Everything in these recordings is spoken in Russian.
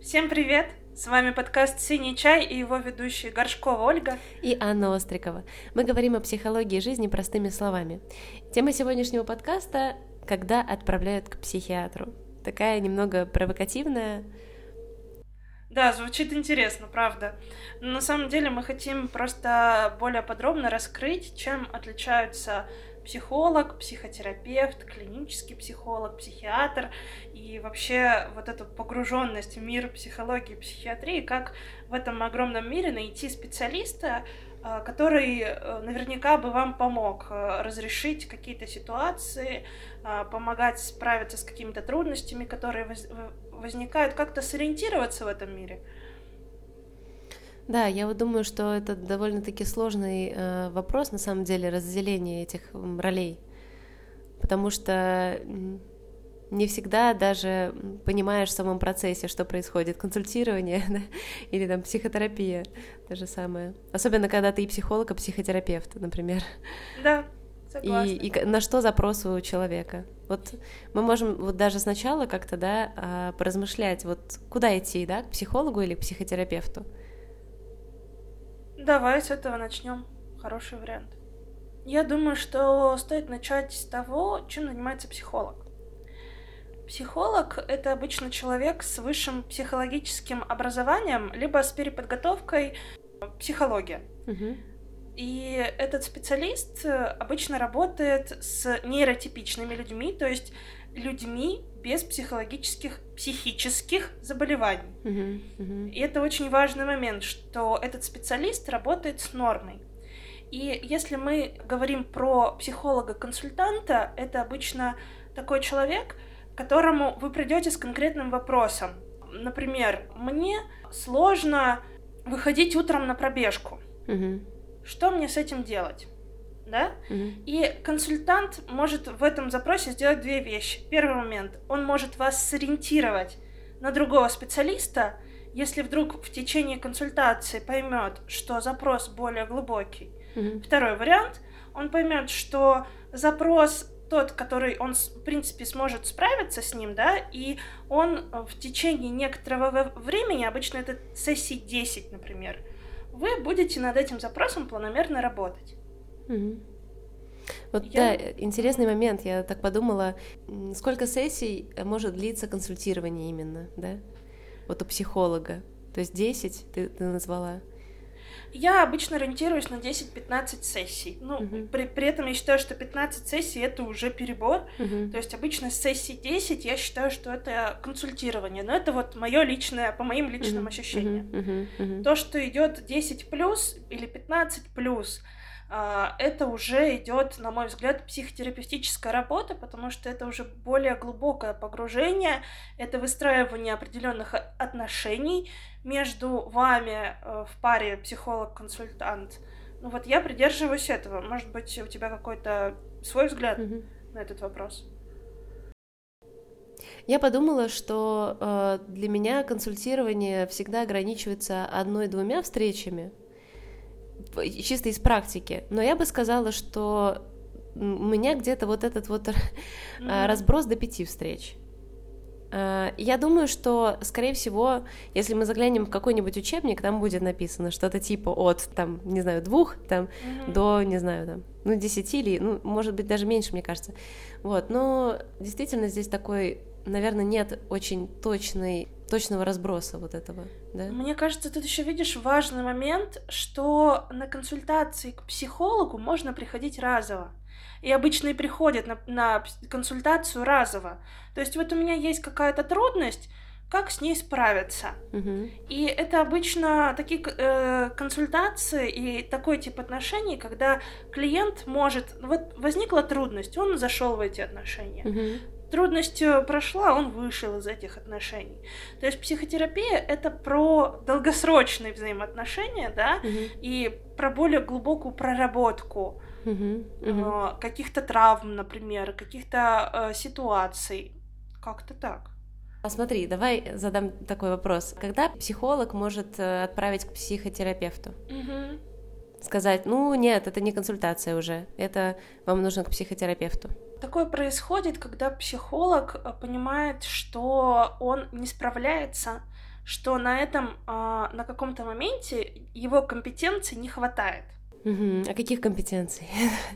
Всем привет! С вами подкаст «Синий чай» и его ведущие Горшкова Ольга и Анна Острикова. Мы говорим о психологии жизни простыми словами. Тема сегодняшнего подкаста — «Когда отправляют к психиатру». Такая немного провокативная, да, звучит интересно, правда. Но на самом деле мы хотим просто более подробно раскрыть, чем отличаются психолог, психотерапевт, клинический психолог, психиатр и вообще вот эту погруженность в мир психологии психиатрии, как в этом огромном мире найти специалиста, э, который э, наверняка бы вам помог э, разрешить какие-то ситуации, помогать справиться с какими-то трудностями, которые возникают, как-то сориентироваться в этом мире. Да, я вот думаю, что это довольно-таки сложный э, вопрос, на самом деле, разделение этих ролей. Потому что не всегда даже понимаешь в самом процессе, что происходит. Консультирование да? или там психотерапия, то же самое. Особенно, когда ты и психолог, и психотерапевт, например. Да, согласна. И, и на что запрос у человека. Вот мы можем вот даже сначала как-то, да, а, поразмышлять, вот куда идти, да, к психологу или к психотерапевту. Давай с этого начнем. Хороший вариант. Я думаю, что стоит начать с того, чем занимается психолог. Психолог — это обычно человек с высшим психологическим образованием, либо с переподготовкой психология. Угу. И этот специалист обычно работает с нейротипичными людьми, то есть людьми без психологических, психических заболеваний. Uh-huh, uh-huh. И это очень важный момент, что этот специалист работает с нормой. И если мы говорим про психолога-консультанта, это обычно такой человек, к которому вы придете с конкретным вопросом. Например, мне сложно выходить утром на пробежку. Uh-huh. Что мне с этим делать? Да? Mm-hmm. И консультант может в этом запросе сделать две вещи. Первый момент, он может вас сориентировать на другого специалиста, если вдруг в течение консультации поймет, что запрос более глубокий. Mm-hmm. Второй вариант, он поймет, что запрос тот, который он, в принципе, сможет справиться с ним, да, и он в течение некоторого времени, обычно это сессии 10, например, вы будете над этим запросом планомерно работать. Угу. Вот я... да, интересный момент. Я так подумала, сколько сессий может длиться консультирование именно, да? Вот у психолога. То есть 10 ты, ты назвала. Я обычно ориентируюсь на 10-15 сессий. Ну, uh-huh. при, при этом я считаю, что 15 сессий это уже перебор. Uh-huh. То есть обычно сессии 10 я считаю, что это консультирование. Но это вот мое личное, по моим личным uh-huh. ощущениям. Uh-huh. Uh-huh. То, что идет 10 плюс или 15 плюс, это уже идет, на мой взгляд, психотерапевтическая работа, потому что это уже более глубокое погружение, это выстраивание определенных отношений между вами э, в паре психолог-консультант. Ну вот я придерживаюсь этого. Может быть, у тебя какой-то свой взгляд mm-hmm. на этот вопрос? Я подумала, что э, для меня консультирование всегда ограничивается одной-двумя встречами, чисто из практики. Но я бы сказала, что у меня где-то вот этот вот mm-hmm. разброс до пяти встреч. А, я думаю, что, скорее всего, если мы заглянем в какой-нибудь учебник, там будет написано что-то типа от, там, не знаю, двух, там, mm-hmm. до, не знаю, там, ну, десяти или, ну, может быть, даже меньше, мне кажется. Вот, но действительно здесь такой, наверное, нет очень точной точного разброса вот этого, да? Мне кажется, тут еще видишь важный момент, что на консультации к психологу можно приходить разово. И обычно и приходят на, на консультацию разово. То есть вот у меня есть какая-то трудность, как с ней справиться. Угу. И это обычно такие э, консультации и такой тип отношений, когда клиент может, вот возникла трудность, он зашел в эти отношения. Угу трудность прошла, он вышел из этих отношений. То есть психотерапия это про долгосрочные взаимоотношения, да, угу. и про более глубокую проработку. Угу. каких-то травм, например, каких-то э, ситуаций. Как-то так. А смотри, давай задам такой вопрос. Когда психолог может э, отправить к психотерапевту? Угу. Сказать, ну нет, это не консультация уже, это вам нужно к психотерапевту. Такое происходит, когда психолог э, понимает, что он не справляется, что на этом, а, на каком-то моменте его компетенции не хватает. Угу. А каких компетенций?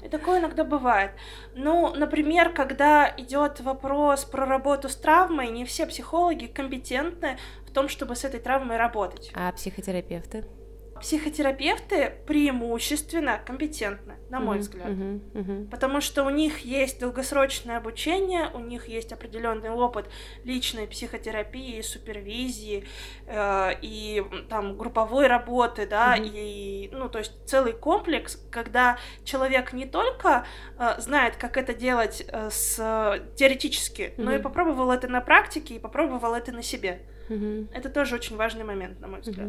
И такое иногда бывает. Ну, например, когда идет вопрос про работу с травмой, не все психологи компетентны в том, чтобы с этой травмой работать. А психотерапевты? Психотерапевты преимущественно компетентны, на мой uh-huh, взгляд. Uh-huh, uh-huh. Потому что у них есть долгосрочное обучение, у них есть определенный опыт личной психотерапии, супервизии э, и там групповой работы, да, uh-huh. и ну то есть целый комплекс, когда человек не только э, знает, как это делать э, с теоретически, uh-huh. но и попробовал это на практике и попробовал это на себе. Uh-huh. Это тоже очень важный момент, на мой взгляд.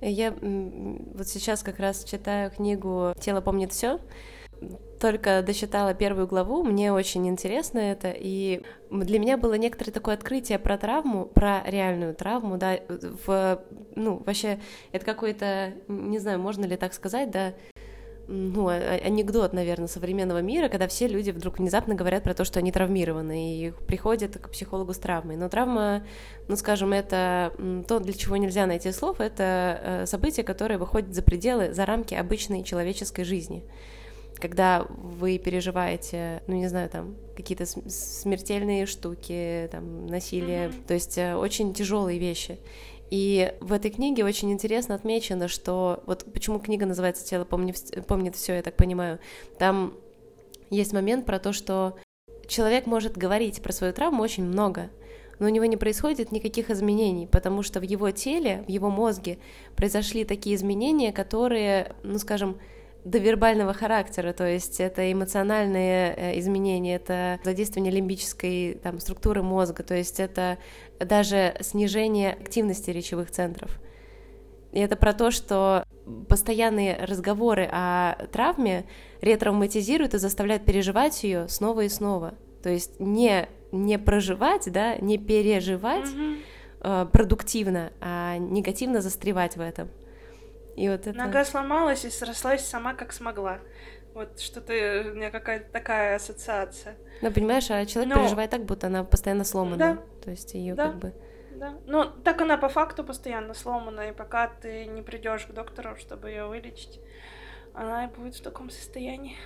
Я вот сейчас как раз читаю книгу «Тело помнит все. Только дочитала первую главу, мне очень интересно это, и для меня было некоторое такое открытие про травму, про реальную травму, да, в, ну, вообще, это какой-то, не знаю, можно ли так сказать, да, ну, а, а, анекдот, наверное, современного мира, когда все люди вдруг внезапно говорят про то, что они травмированы, и приходят к психологу с травмой. Но травма, ну, скажем, это то, для чего нельзя найти слов, это э, событие, которое выходит за пределы, за рамки обычной человеческой жизни. Когда вы переживаете, ну, не знаю, там, какие-то смертельные штуки, там, насилие, mm-hmm. то есть э, очень тяжелые вещи. И в этой книге очень интересно отмечено, что вот почему книга называется «Тело помнит, помнит все», я так понимаю. Там есть момент про то, что человек может говорить про свою травму очень много, но у него не происходит никаких изменений, потому что в его теле, в его мозге произошли такие изменения, которые, ну скажем, до вербального характера, то есть это эмоциональные э, изменения, это задействование лимбической там, структуры мозга, то есть это даже снижение активности речевых центров. И это про то, что постоянные разговоры о травме ретравматизируют и заставляют переживать ее снова и снова. То есть не, не проживать, да, не переживать mm-hmm. э, продуктивно, а негативно застревать в этом. И вот это... Нога сломалась и срослась сама как смогла. Вот что-то у меня какая-то такая ассоциация. Ну, понимаешь, а человек Но... переживает так, будто она постоянно сломана. Да. То есть ее да. как бы. Да. Ну, так она по факту постоянно сломана, и пока ты не придешь к доктору, чтобы ее вылечить, она и будет в таком состоянии.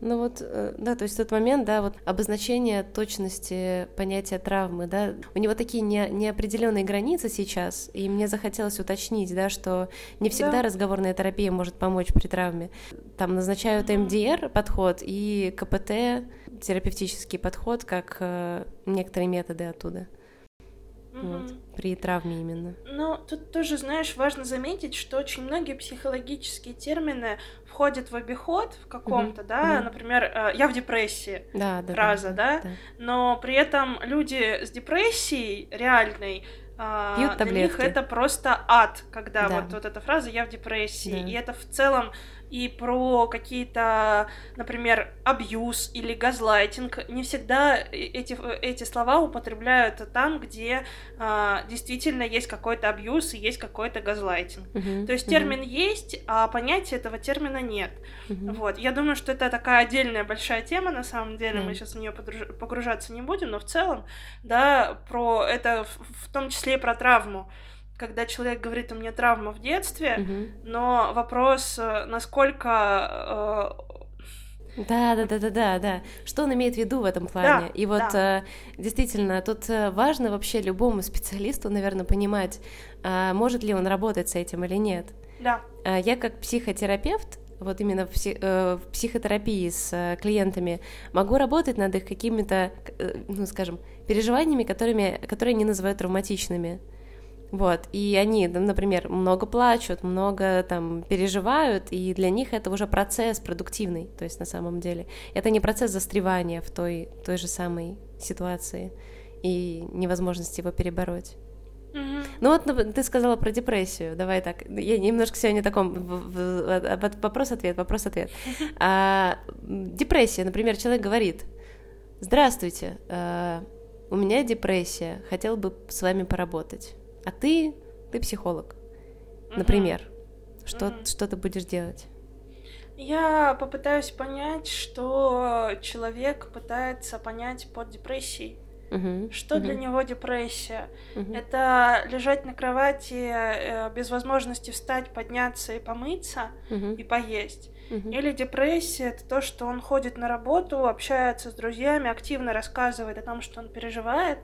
Ну вот, э, да, то есть тот момент, да, вот обозначение точности понятия травмы, да, у него такие не, неопределенные границы сейчас, и мне захотелось уточнить, да, что не всегда да. разговорная терапия может помочь при травме. Там назначают МДР подход и КПТ, терапевтический подход, как э, некоторые методы оттуда. Угу. Вот, при травме именно. Ну, тут тоже, знаешь, важно заметить, что очень многие психологические термины входят в обиход в каком-то, угу. да, угу. например, э, я в депрессии, да, да, фраза, да, да, да, но при этом люди с депрессией реальной а, Пьют таблетки. Для них это просто ад, когда да. вот, вот эта фраза «я в депрессии». Да. И это в целом и про какие-то, например, абьюз или газлайтинг. Не всегда эти, эти слова употребляют там, где а, действительно есть какой-то абьюз и есть какой-то газлайтинг. Uh-huh, То есть термин uh-huh. есть, а понятия этого термина нет. Uh-huh. Вот. Я думаю, что это такая отдельная большая тема, на самом деле, uh-huh. мы сейчас в нее погружаться не будем, но в целом, да, про это в, в том числе и про травму когда человек говорит, у меня травма в детстве, угу. но вопрос, э, насколько э, да, да, да, да, да, да. Что он имеет в виду в этом плане? Да, и вот да. э, действительно, тут важно вообще любому специалисту, наверное, понимать, может ли он работать с этим или нет. Да. Я как психотерапевт, вот именно в, псих, э, в психотерапии с э, клиентами, могу работать над их какими-то, э, ну, скажем, переживаниями, которыми, которые они называют травматичными. Вот, и они, например, много плачут, много там переживают, и для них это уже процесс продуктивный, то есть на самом деле. Это не процесс застревания в той, той же самой ситуации и невозможности его перебороть. Mm-hmm. Ну вот ты сказала про депрессию, давай так, я немножко сегодня таком вопрос-ответ, вопрос-ответ. А, депрессия, например, человек говорит, здравствуйте, а, у меня депрессия, хотел бы с вами поработать а ты, ты психолог, например. Mm-hmm. Что, mm-hmm. что ты будешь делать? Я попытаюсь понять, что человек пытается понять под депрессией. Мгм, Что для мгм, него депрессия? мгм, Это лежать на кровати э, без возможности встать, подняться и помыться мгм, и поесть. мгм. Или депрессия это то, что он ходит на работу, общается с друзьями, активно рассказывает о том, что он переживает,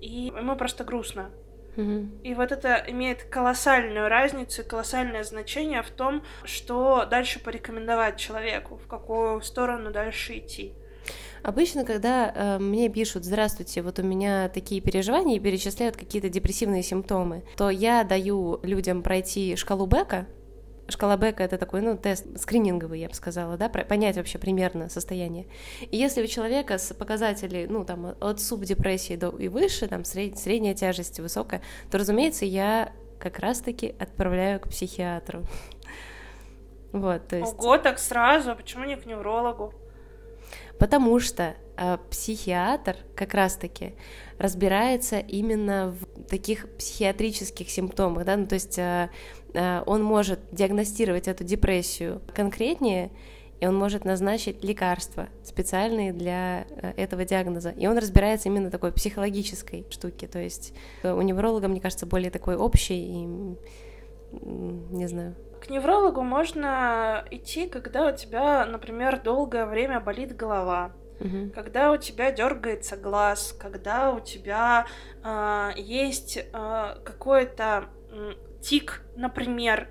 и ему просто грустно. И вот это имеет колоссальную разницу колоссальное значение в том, что дальше порекомендовать человеку, в какую сторону дальше идти. Обычно, когда э, мне пишут «Здравствуйте, вот у меня такие переживания» и перечисляют какие-то депрессивные симптомы, то я даю людям пройти шкалу Бека. Шкала Бека — это такой, ну, тест скрининговый, я бы сказала, да, понять вообще примерно состояние. И если у человека с показателей, ну, там, от субдепрессии до и выше, там, сред- средняя тяжесть, высокая, то, разумеется, я как раз-таки отправляю к психиатру. Вот, то есть... Ого, так сразу, а почему не к неврологу? Потому что э, психиатр как раз-таки разбирается именно в таких психиатрических симптомах, да, ну, то есть э, он может диагностировать эту депрессию конкретнее, и он может назначить лекарства специальные для э, этого диагноза. И он разбирается именно такой психологической штуке, то есть э, у невролога, мне кажется, более такой общий и, не знаю, К неврологу можно идти, когда у тебя, например, долгое время болит голова, Мгм. когда у тебя дергается глаз, когда у тебя а, есть какой-то м, тик, например.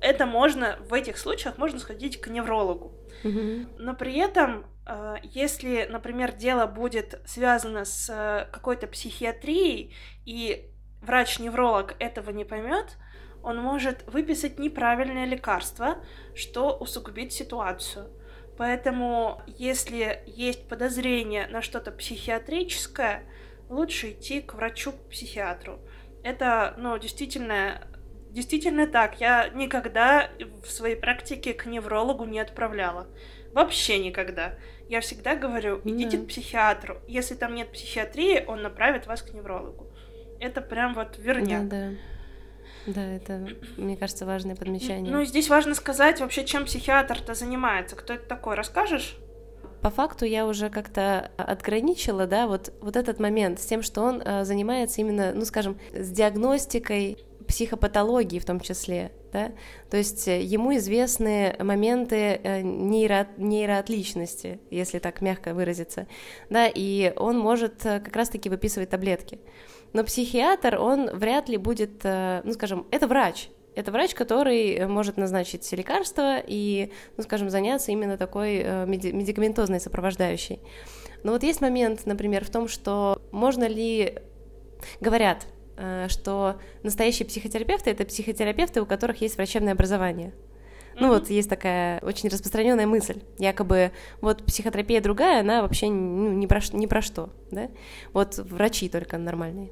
Это можно, в этих случаях можно сходить к неврологу. Мгм. Но при этом, а, если, например, дело будет связано с а, какой-то психиатрией, и врач-невролог этого не поймет, он может выписать неправильное лекарство, что усугубит ситуацию. Поэтому, если есть подозрение на что-то психиатрическое, лучше идти к врачу-психиатру. Это, ну, действительно, действительно так. Я никогда в своей практике к неврологу не отправляла. Вообще никогда. Я всегда говорю, идите Да. к психиатру. Если там нет психиатрии, он направит вас к неврологу. Это прям вот верняк. Да, да. Да, это, мне кажется, важное подмечание. Ну, здесь важно сказать вообще, чем психиатр-то занимается. Кто это такой, расскажешь? По факту я уже как-то отграничила, да, вот, вот этот момент с тем, что он э, занимается именно, ну, скажем, с диагностикой психопатологии в том числе, да, то есть э, ему известны моменты э, нейро, нейроотличности, если так мягко выразиться, да, и он может э, как раз-таки выписывать таблетки. Но психиатр, он вряд ли будет, ну, скажем, это врач, это врач, который может назначить лекарства и, ну, скажем, заняться именно такой меди- медикаментозной сопровождающей. Но вот есть момент, например, в том, что можно ли, говорят, что настоящие психотерапевты это психотерапевты, у которых есть врачебное образование. Ну Мгм. вот есть такая очень распространенная мысль, якобы вот психотерапия другая, она вообще ну, ни, про, ни про что, да? Вот врачи только нормальные.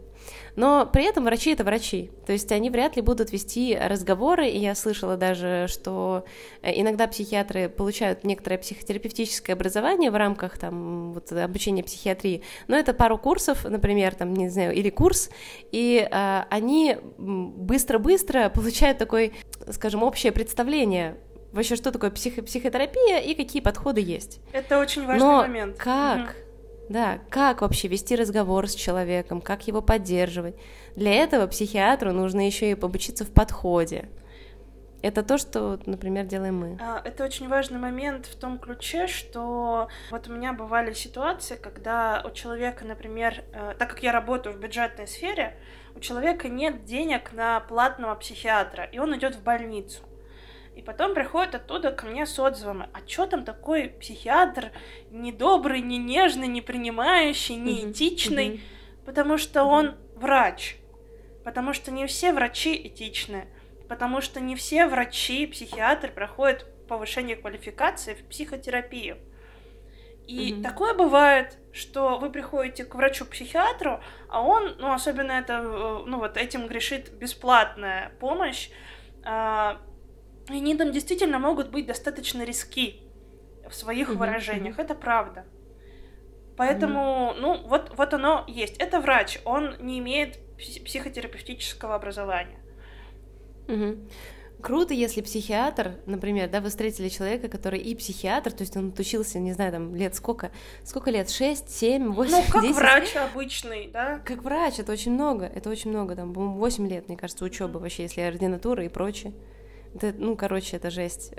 Но при этом врачи это врачи, то есть они вряд ли будут вести разговоры, и я слышала даже, что э, иногда психиатры получают некоторое психотерапевтическое образование в рамках там вот обучения психиатрии, но это пару курсов, например, там не знаю, или курс, и а, они быстро-быстро получают такой, скажем, общее представление вообще, что такое психо- психотерапия и какие подходы есть. Это очень важный Но момент. как, Мгм. Да, как вообще вести разговор с человеком, как его поддерживать? Для этого психиатру нужно еще и обучиться в подходе. Это то, что, например, делаем мы. А, Это очень важный момент в том ключе, что вот у меня бывали ситуации, когда у человека, например, э, так как я работаю в бюджетной сфере, у человека нет денег на платного психиатра, и он идет в больницу. И потом приходит оттуда ко мне с отзывами, а чё там такой психиатр недобрый, не нежный, не принимающий, не этичный, потому что он врач. Потому что не все врачи этичны. Потому что не все врачи, психиатры проходят повышение квалификации в психотерапию. И Мгм. такое бывает, что вы приходите к врачу-психиатру, а он, ну, особенно это, э, ну, вот этим грешит бесплатная помощь, а, и они там действительно могут быть достаточно риски в своих Мгм, выражениях, это правда. Поэтому, ну, вот, вот оно есть. Это врач, он не имеет пси- психотерапевтического образования. Мгм. Круто, если психиатр, например, да, вы встретили человека, который и психиатр, то есть он отучился, не знаю, там, лет сколько, сколько лет, 6, 7, 8, Ну, как 10? врач обычный, да? Как врач, это очень много, это очень много, там, по-моему, 8 лет, мне кажется, учебы вообще, если ординатура и прочее. Это, ну, короче, это жесть.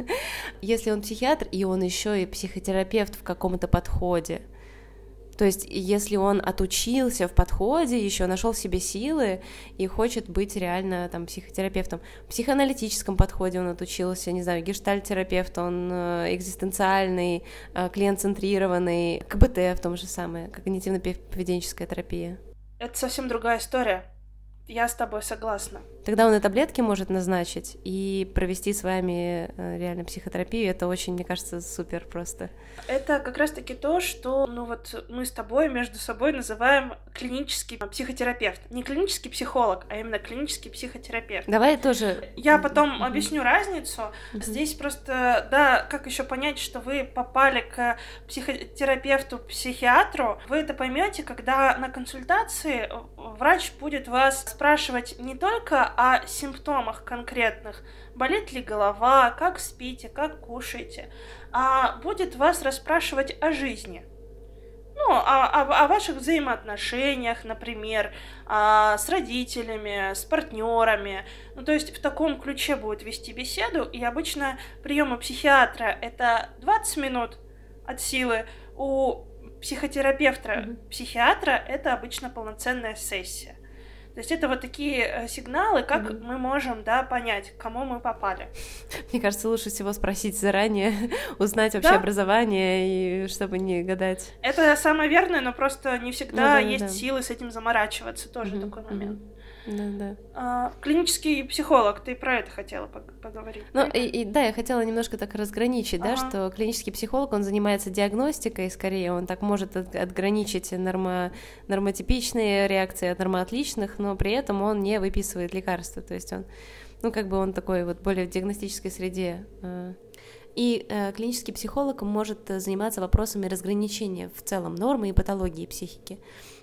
Если он психиатр, и он еще и психотерапевт в каком-то подходе, то есть, если он отучился в подходе, еще нашел в себе силы и хочет быть реально там психотерапевтом, в психоаналитическом подходе он отучился, не знаю, гештальтерапевт, он э, экзистенциальный, э, клиент-центрированный, КБТ в том же самое, когнитивно-поведенческая терапия. Это совсем другая история. Я с тобой согласна. Тогда он и таблетки может назначить и провести с вами э, реально психотерапию. Это очень, мне кажется, супер просто. Это как раз-таки то, что ну вот мы с тобой между собой называем клинический психотерапевт. Не клинический психолог, а именно клинический психотерапевт. Давай тоже. Я потом объясню разницу. Здесь просто, да, как еще понять, что вы попали к психотерапевту, психиатру, вы это поймете, когда на консультации врач будет вас спрашивать не только о симптомах конкретных, болит ли голова, как спите, как кушаете, а будет вас расспрашивать о жизни. Ну, о, о, о ваших взаимоотношениях, например, а, с родителями, с партнерами. Ну, то есть в таком ключе будет вести беседу, и обычно приемы психиатра это 20 минут от силы, у психотерапевта, mm-hmm. психиатра это обычно полноценная сессия. То есть это вот такие э, сигналы, как mm-hmm. мы можем, да, понять, к кому мы попали. Мне кажется, лучше всего спросить заранее, узнать вообще да? образование, и чтобы не гадать. Это самое верное, но просто не всегда ну, да, есть да. силы с этим заморачиваться, тоже mm-hmm. такой момент. Mm-hmm. Да, да. А, клинический психолог, ты про это хотела поговорить? Ну, и, и, да, я хотела немножко так разграничить, ага. да, что клинический психолог, он занимается диагностикой, скорее, он так может от, отграничить нормо, нормотипичные реакции от нормотличных, но при этом он не выписывает лекарства, то есть он, ну, как бы он такой вот более в диагностической среде. А. И э, клинический психолог может заниматься вопросами разграничения в целом нормы и патологии психики.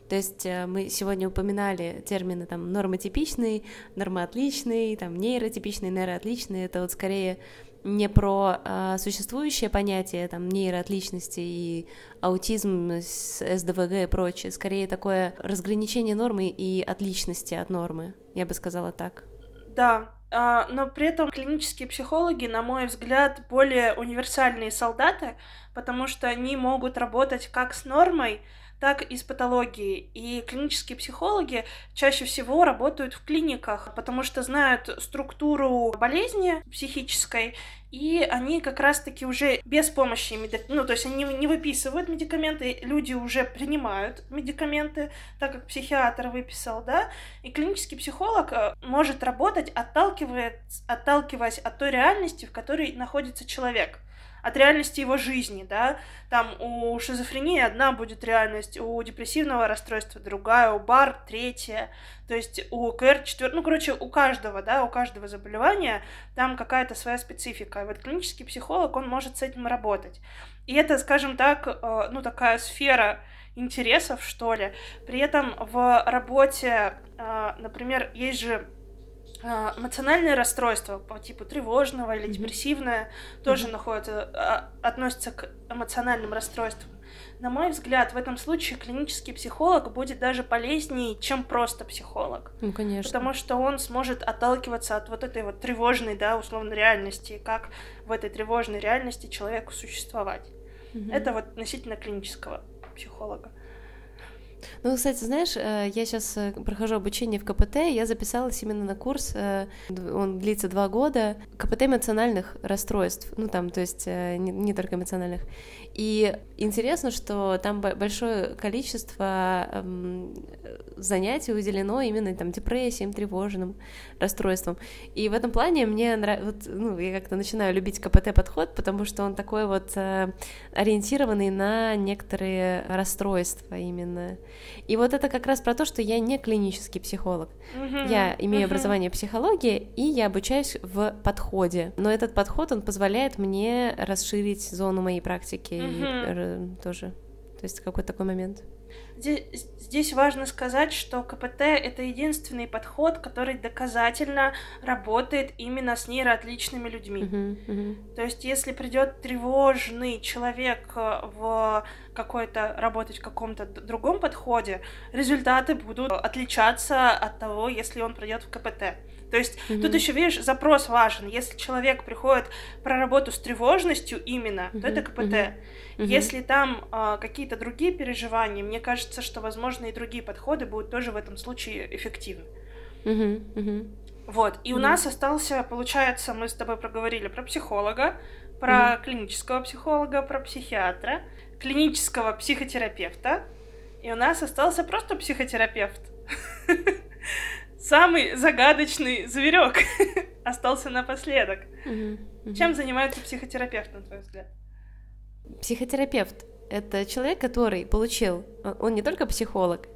То есть э, мы сегодня упоминали термины там нормотипичный, нормотличный, там нейротипичный, нейроотличный. Это вот скорее не про а, существующее понятие там нейроотличности и аутизм с СДВГ и прочее, скорее такое разграничение нормы и отличности от нормы, я бы сказала так. Да, а, но при этом клинические психологи, на мой взгляд, более универсальные солдаты, потому что они могут работать как с нормой, так и с патологией. И клинические психологи чаще всего работают в клиниках, потому что знают структуру болезни психической, и они как раз-таки уже без помощи, меди... ну, то есть они не выписывают медикаменты, люди уже принимают медикаменты, так как психиатр выписал, да, и клинический психолог э, может работать, отталкиваясь, отталкиваясь от той реальности, в которой находится человек от реальности его жизни, да, там у шизофрении одна будет реальность, у депрессивного расстройства другая, у бар третья, то есть у КР четвертая, ну, короче, у каждого, да, у каждого заболевания там какая-то своя специфика, и вот клинический психолог, он может с этим работать, и это, скажем так, э, ну, такая сфера интересов, что ли, при этом в работе, э, например, есть же а, эмоциональное расстройство по типу тревожного или депрессивное mm-hmm. тоже mm-hmm. находится, а, относится к эмоциональным расстройствам. На мой взгляд, в этом случае клинический психолог будет даже полезнее, чем просто психолог. Ну, конечно. Потому что он сможет отталкиваться от вот этой вот тревожной, да, условно, реальности, как в этой тревожной реальности человеку существовать. Mm-hmm. Это вот относительно клинического психолога. Ну, кстати, знаешь, э, я сейчас э, прохожу обучение в КПТ, я записалась именно на курс, э, он длится два года, КПТ эмоциональных расстройств, ну там, то есть не, не только эмоциональных. И интересно, что там большое количество эм, занятий уделено именно там депрессиям, тревожным расстройствам. И в этом плане мне нравится, вот, ну, я как-то начинаю любить КПТ-подход, потому что он такой вот э, ориентированный на некоторые расстройства именно. И вот это как раз про то, что я не клинический психолог. Mm-hmm. Я имею mm-hmm. образование психологии, и я обучаюсь в подходе. Но этот подход, он позволяет мне расширить зону моей практики mm-hmm. И тоже. То есть какой такой момент. Здесь, здесь важно сказать, что КПТ — это единственный подход, который доказательно работает именно с нейроотличными людьми. Uh-huh, uh-huh. То есть, если придет тревожный человек э, в какой-то работать в каком-то другом подходе, результаты будут отличаться от того, если он придет в КПТ. То есть mm-hmm. тут еще, видишь, запрос важен. Если человек приходит про работу с тревожностью именно, mm-hmm. то это КПТ. Mm-hmm. Mm-hmm. Если там а, какие-то другие переживания, мне кажется, что, возможно, и другие подходы будут тоже в этом случае эффективны. Mm-hmm. Mm-hmm. Вот. И mm-hmm. у нас остался, получается, мы с тобой проговорили про психолога, про mm-hmm. клинического психолога, про психиатра, клинического психотерапевта. И у нас остался просто психотерапевт. самый загадочный зверек остался напоследок. Чем занимается психотерапевт, на твой взгляд? Психотерапевт — это человек, который получил, он не только психолог,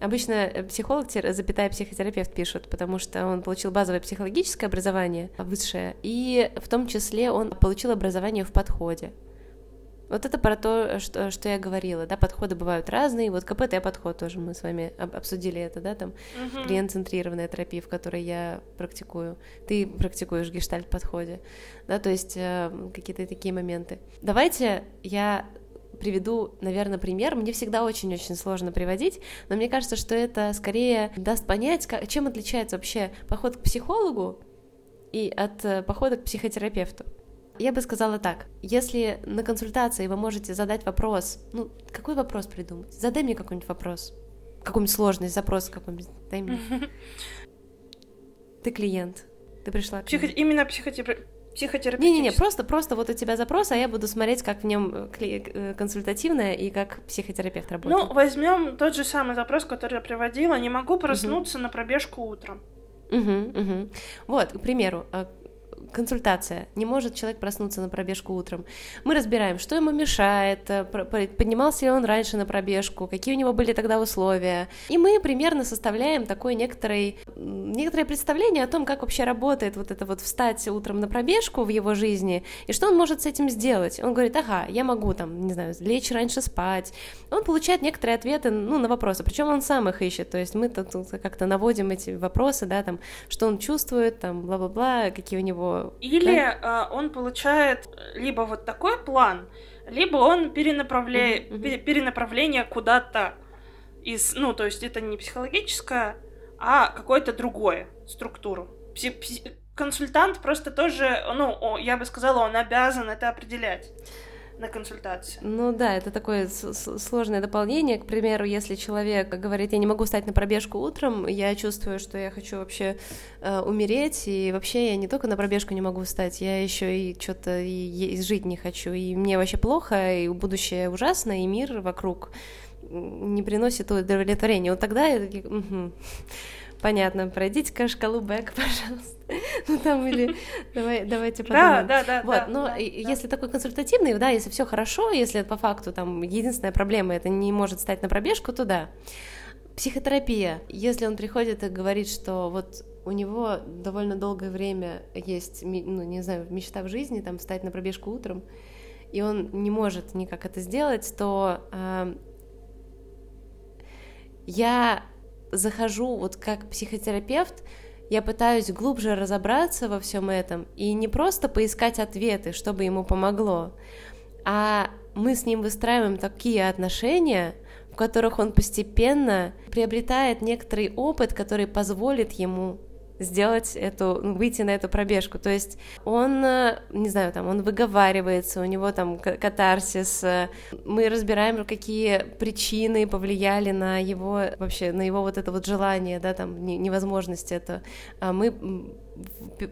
Обычно э, психолог, запятая психотерапевт пишут, потому что он получил базовое психологическое образование, высшее, и в том числе он получил образование в подходе. Вот это про то, что, что я говорила, да, подходы бывают разные, вот КПТ-подход тоже мы с вами обсудили это, да, там, uh-huh. клиент-центрированная терапия, в которой я практикую, ты практикуешь в гештальт-подходе, да, то есть э, какие-то такие моменты. Давайте я приведу, наверное, пример. Мне всегда очень-очень сложно приводить, но мне кажется, что это скорее даст понять, как, чем отличается вообще поход к психологу и от э, похода к психотерапевту. Я бы сказала так, если на консультации вы можете задать вопрос, ну, какой вопрос придумать? Задай мне какой-нибудь вопрос, какой-нибудь сложный запрос какой-нибудь, дай мне. Ты клиент, ты пришла. Психо... Именно психотерапевт. Не-не-не, просто, просто вот у тебя запрос, а я буду смотреть, как в нем э, консультативное и как психотерапевт работает. Ну, возьмем тот же самый запрос, который я приводила. Не могу проснуться угу. на пробежку утром. Угу, угу. Вот, к примеру, а консультация. Не может человек проснуться на пробежку утром. Мы разбираем, что ему мешает, э, поднимался ли он раньше на пробежку, какие у него были тогда условия. И мы примерно составляем такое некоторое, некоторое представление о том, как вообще работает вот это вот встать утром на пробежку в его жизни, и что он может с этим сделать. Он говорит, ага, я могу там, не знаю, лечь раньше спать. Он получает некоторые ответы ну, на вопросы, причем он сам их ищет, то есть мы тут как-то наводим эти вопросы, да, там, что он чувствует, там, бла-бла-бла, какие у него или да? э, он получает либо вот такой план, либо он перенаправляет uh-huh, uh-huh. перенаправление куда-то из, ну, то есть это не психологическое, а какое-то другое структуру. Пси- пси- консультант просто тоже, ну, я бы сказала, он обязан это определять на консультации. Ну да, это такое сложное дополнение. К примеру, если человек говорит, я не могу встать на пробежку утром, я чувствую, что я хочу вообще э, умереть, и вообще я не только на пробежку не могу встать, я еще и что-то и, и жить не хочу, и мне вообще плохо, и будущее ужасно, и мир вокруг не приносит удовлетворения. Вот тогда я такие, угу. Понятно, пройдите-ка шкалу Бек, пожалуйста. Ну там или давай, давайте подумаем. Да, да, да. Вот, да, но да, если да. такой консультативный, да, если все хорошо, если по факту там единственная проблема это не может стать на пробежку, то да. Психотерапия. Если он приходит и говорит, что вот у него довольно долгое время есть, ну, не знаю, мечта в жизни, там, встать на пробежку утром, и он не может никак это сделать, то э, я захожу вот как психотерапевт, я пытаюсь глубже разобраться во всем этом и не просто поискать ответы, чтобы ему помогло, а мы с ним выстраиваем такие отношения, в которых он постепенно приобретает некоторый опыт, который позволит ему сделать эту, ну, выйти на эту пробежку. То есть он, э, не знаю, там, он выговаривается, у него там катарсис, э, мы разбираем, какие причины повлияли на его, вообще, на его вот это вот желание, да, там, невозможность это. А мы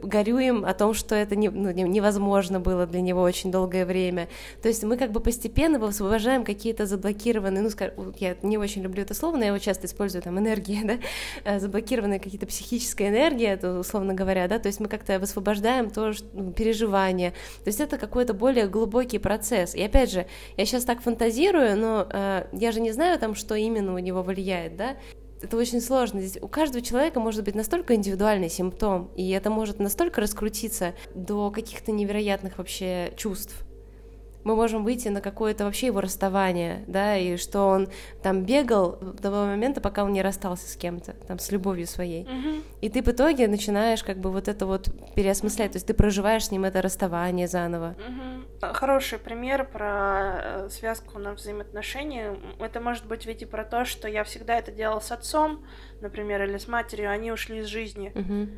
горюем о том, что это не, ну, невозможно было для него очень долгое время. То есть мы как бы постепенно высвобождаем какие-то заблокированные, ну, я не очень люблю это слово, но я его часто использую, там, энергии, да, э, заблокированные какие-то психическая энергия, условно говоря, да, то есть мы как-то высвобождаем то, что, ну, переживания, то есть это какой-то более глубокий процесс. И опять же, я сейчас так фантазирую, но э, я же не знаю там, что именно у него влияет, да, это очень сложно. Здесь у каждого человека может быть настолько индивидуальный симптом, и это может настолько раскрутиться до каких-то невероятных вообще чувств, мы можем выйти на какое-то вообще его расставание, да, и что он там бегал до того момента, пока он не расстался с кем-то, там, с любовью своей. Мгм. И ты в итоге начинаешь как бы вот это вот переосмыслять, то есть ты проживаешь с ним это расставание заново. Мгм. Хороший пример про э, связку на взаимоотношения. Это может быть ведь и про то, что я всегда это делал с отцом, например, или с матерью, они ушли из жизни. Мгм.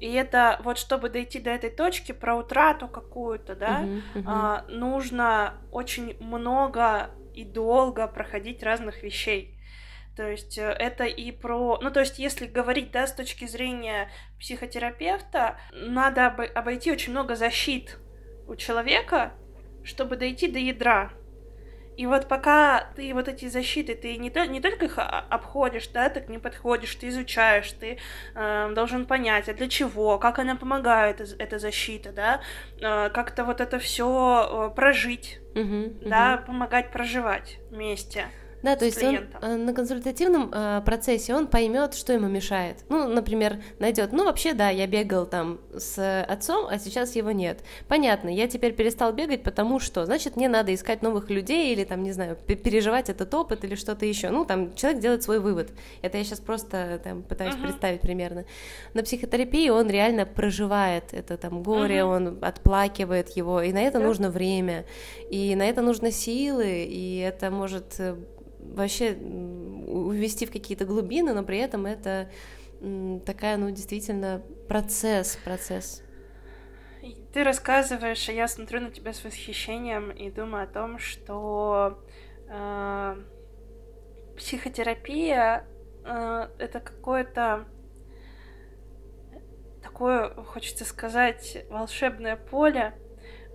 И это вот чтобы дойти до этой точки про утрату какую-то, да, Мгм, мгм. а, нужно очень много и долго проходить разных вещей. То есть э, это и про... Ну, то есть если говорить, да, с точки зрения психотерапевта, надо обо- обойти очень много защит у человека, чтобы дойти до ядра. И вот пока ты вот эти защиты, ты не, то- не только их обходишь, да, ты к ним подходишь, ты изучаешь, ты э, должен понять, а для чего, как она помогает, эта защита, да, э, как-то вот это все прожить, Мгм, да, мгм. помогать проживать вместе. Да, то есть он клиентом. э, на консультативном э, процессе он поймет, что ему мешает. Ну, например, найдет, ну вообще да, я бегал там с отцом, а сейчас его нет. Понятно, я теперь перестал бегать, потому что, значит, мне надо искать новых людей или там, не знаю, пе- переживать этот опыт или что-то еще. Ну, там человек делает свой вывод. Это я сейчас просто там пытаюсь Мгм. представить примерно. На психотерапии он реально проживает это там горе, Мгм. он отплакивает его, и на это Да. нужно время, и на это нужно силы, и это может э, вообще увести в какие-то глубины, но при этом это такая, ну, действительно, процесс, процесс. Ты рассказываешь, а я смотрю на тебя с восхищением и думаю о том, что э, психотерапия э, это какое-то такое, хочется сказать, волшебное поле.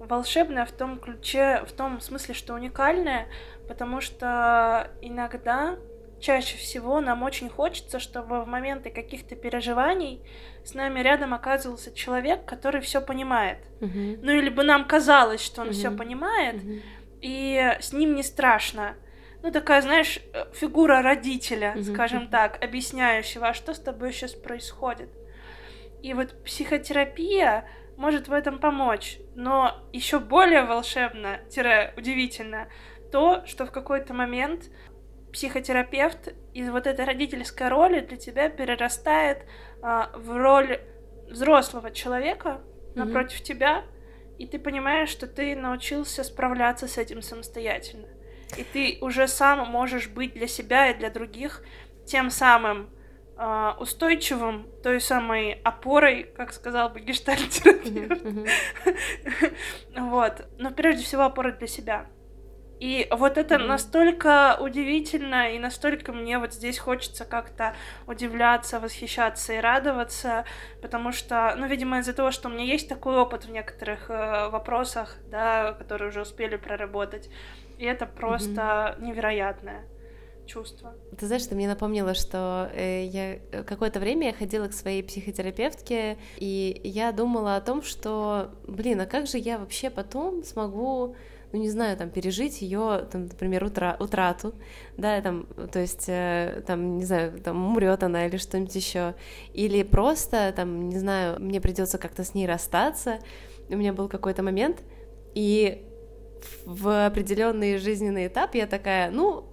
Волшебное в том ключе, в том смысле, что уникальное, потому что иногда, чаще всего, нам очень хочется, чтобы в моменты каких-то переживаний с нами рядом оказывался человек, который все понимает. Мгм. Ну или бы нам казалось, что он все Мгм. понимает, Мгм. и с ним не страшно. Ну, такая, знаешь, э, фигура родителя, Мгм, скажем так, объясняющего, а что с тобой сейчас происходит. И вот психотерапия может в этом помочь. Но еще более волшебно, тире удивительно, то, что в какой-то момент психотерапевт из вот этой родительской роли для тебя перерастает а, в роль взрослого человека Мгм. напротив тебя, и ты понимаешь, что ты научился справляться с этим самостоятельно. И ты уже сам можешь быть для себя и для других тем самым а, устойчивым, той самой опорой, как сказал бы гештальт-терапевт. Мгм. Вот. Но прежде всего опора для себя. И вот это Мгм. настолько удивительно, и настолько мне вот здесь хочется как-то удивляться, восхищаться и радоваться, потому что, ну, видимо, из-за того, что у меня есть такой опыт в некоторых э, вопросах, да, которые уже успели проработать, и это просто невероятное чувство. Ты знаешь, ты мне напомнила, что э, я э, какое-то время я ходила к своей психотерапевтке, и я думала о том, что, блин, а как же я вообще потом смогу, ну не знаю, там пережить ее, там, например, утра утрату, да, там, то есть, э, там, не знаю, там умрет она или что-нибудь еще, или просто, там, не знаю, мне придется как-то с ней расстаться. У меня был какой-то момент, и в определенный жизненный этап я такая, ну,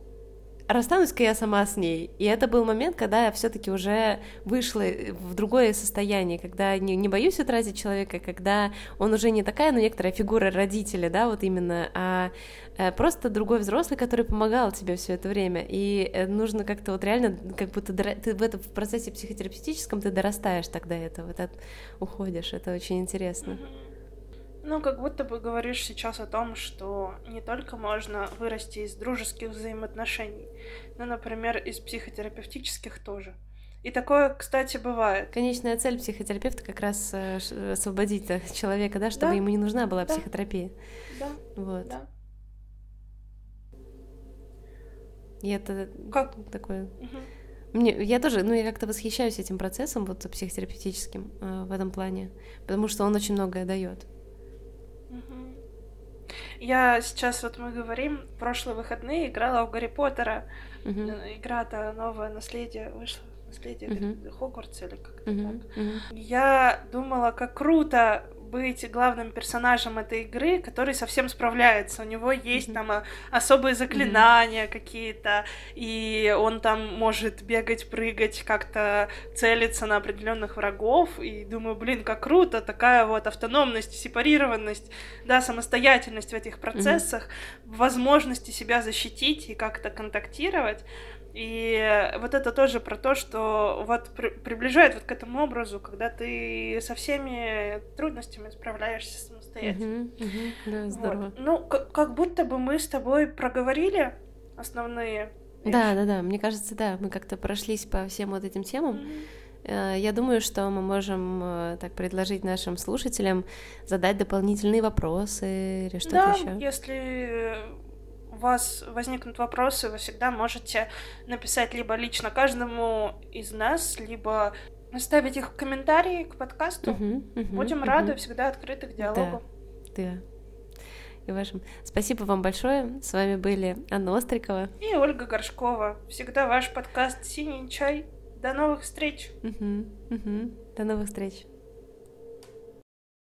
расстанусь-ка я сама с ней. И это был момент, когда я все-таки уже вышла в другое состояние, когда не, не боюсь утратить человека, когда он уже не такая, ну, некоторая фигура родителя, да, вот именно, а э, просто другой взрослый, который помогал тебе все это время. И э, нужно как-то вот реально, как будто ты в этом в процессе психотерапевтическом ты дорастаешь тогда этого, вот от- уходишь. Это очень интересно. Мгм. Ну, как будто бы говоришь сейчас о том, что не только можно вырасти из дружеских взаимоотношений, но, например, из психотерапевтических тоже. И такое, кстати, бывает. Конечная цель психотерапевта как раз э, освободить э, человека, да, чтобы Да. ему не нужна была Да. психотерапия. Да, Вот. да. И это Как? такое. Мгм. Мне, я тоже, ну, я как-то восхищаюсь этим процессом, вот психотерапевтическим э, в этом плане, потому что он очень многое дает. Мгм. Я сейчас, вот мы говорим, в прошлые выходные играла в Гарри Поттера. Э, Игра-то новое наследие вышла наследие uh-huh. Хогвартса или как-то так. Uh-huh. Я думала, как круто быть главным персонажем этой игры, который совсем справляется. У него есть mm-hmm. там а, особые заклинания mm-hmm. какие-то, и он там может бегать, прыгать, как-то целиться на определенных врагов. И думаю, блин, как круто, такая вот автономность, сепарированность, да, самостоятельность в этих процессах, mm-hmm. возможности себя защитить и как-то контактировать. И вот это тоже про то, что вот при, приближает вот к этому образу, когда ты со всеми трудностями справляешься самостоятельно. Uh-huh, uh-huh, да, здорово. Вот. Ну, как, как будто бы мы с тобой проговорили основные. Да, да, да. Мне кажется, да, мы как-то прошлись по всем вот этим темам. Uh-huh. Я думаю, что мы можем э, так предложить нашим слушателям задать дополнительные вопросы или что-то да, еще. Если вас возникнут вопросы, вы всегда можете написать либо лично каждому из нас, либо оставить их в комментарии к подкасту. Угу, угу, Будем угу. рады, всегда открыты к диалогу. Да, да. И вашим. Спасибо вам большое. С вами были Анна Острикова и Ольга Горшкова. Всегда ваш подкаст «Синий чай». До новых встреч! Угу, угу. До новых встреч!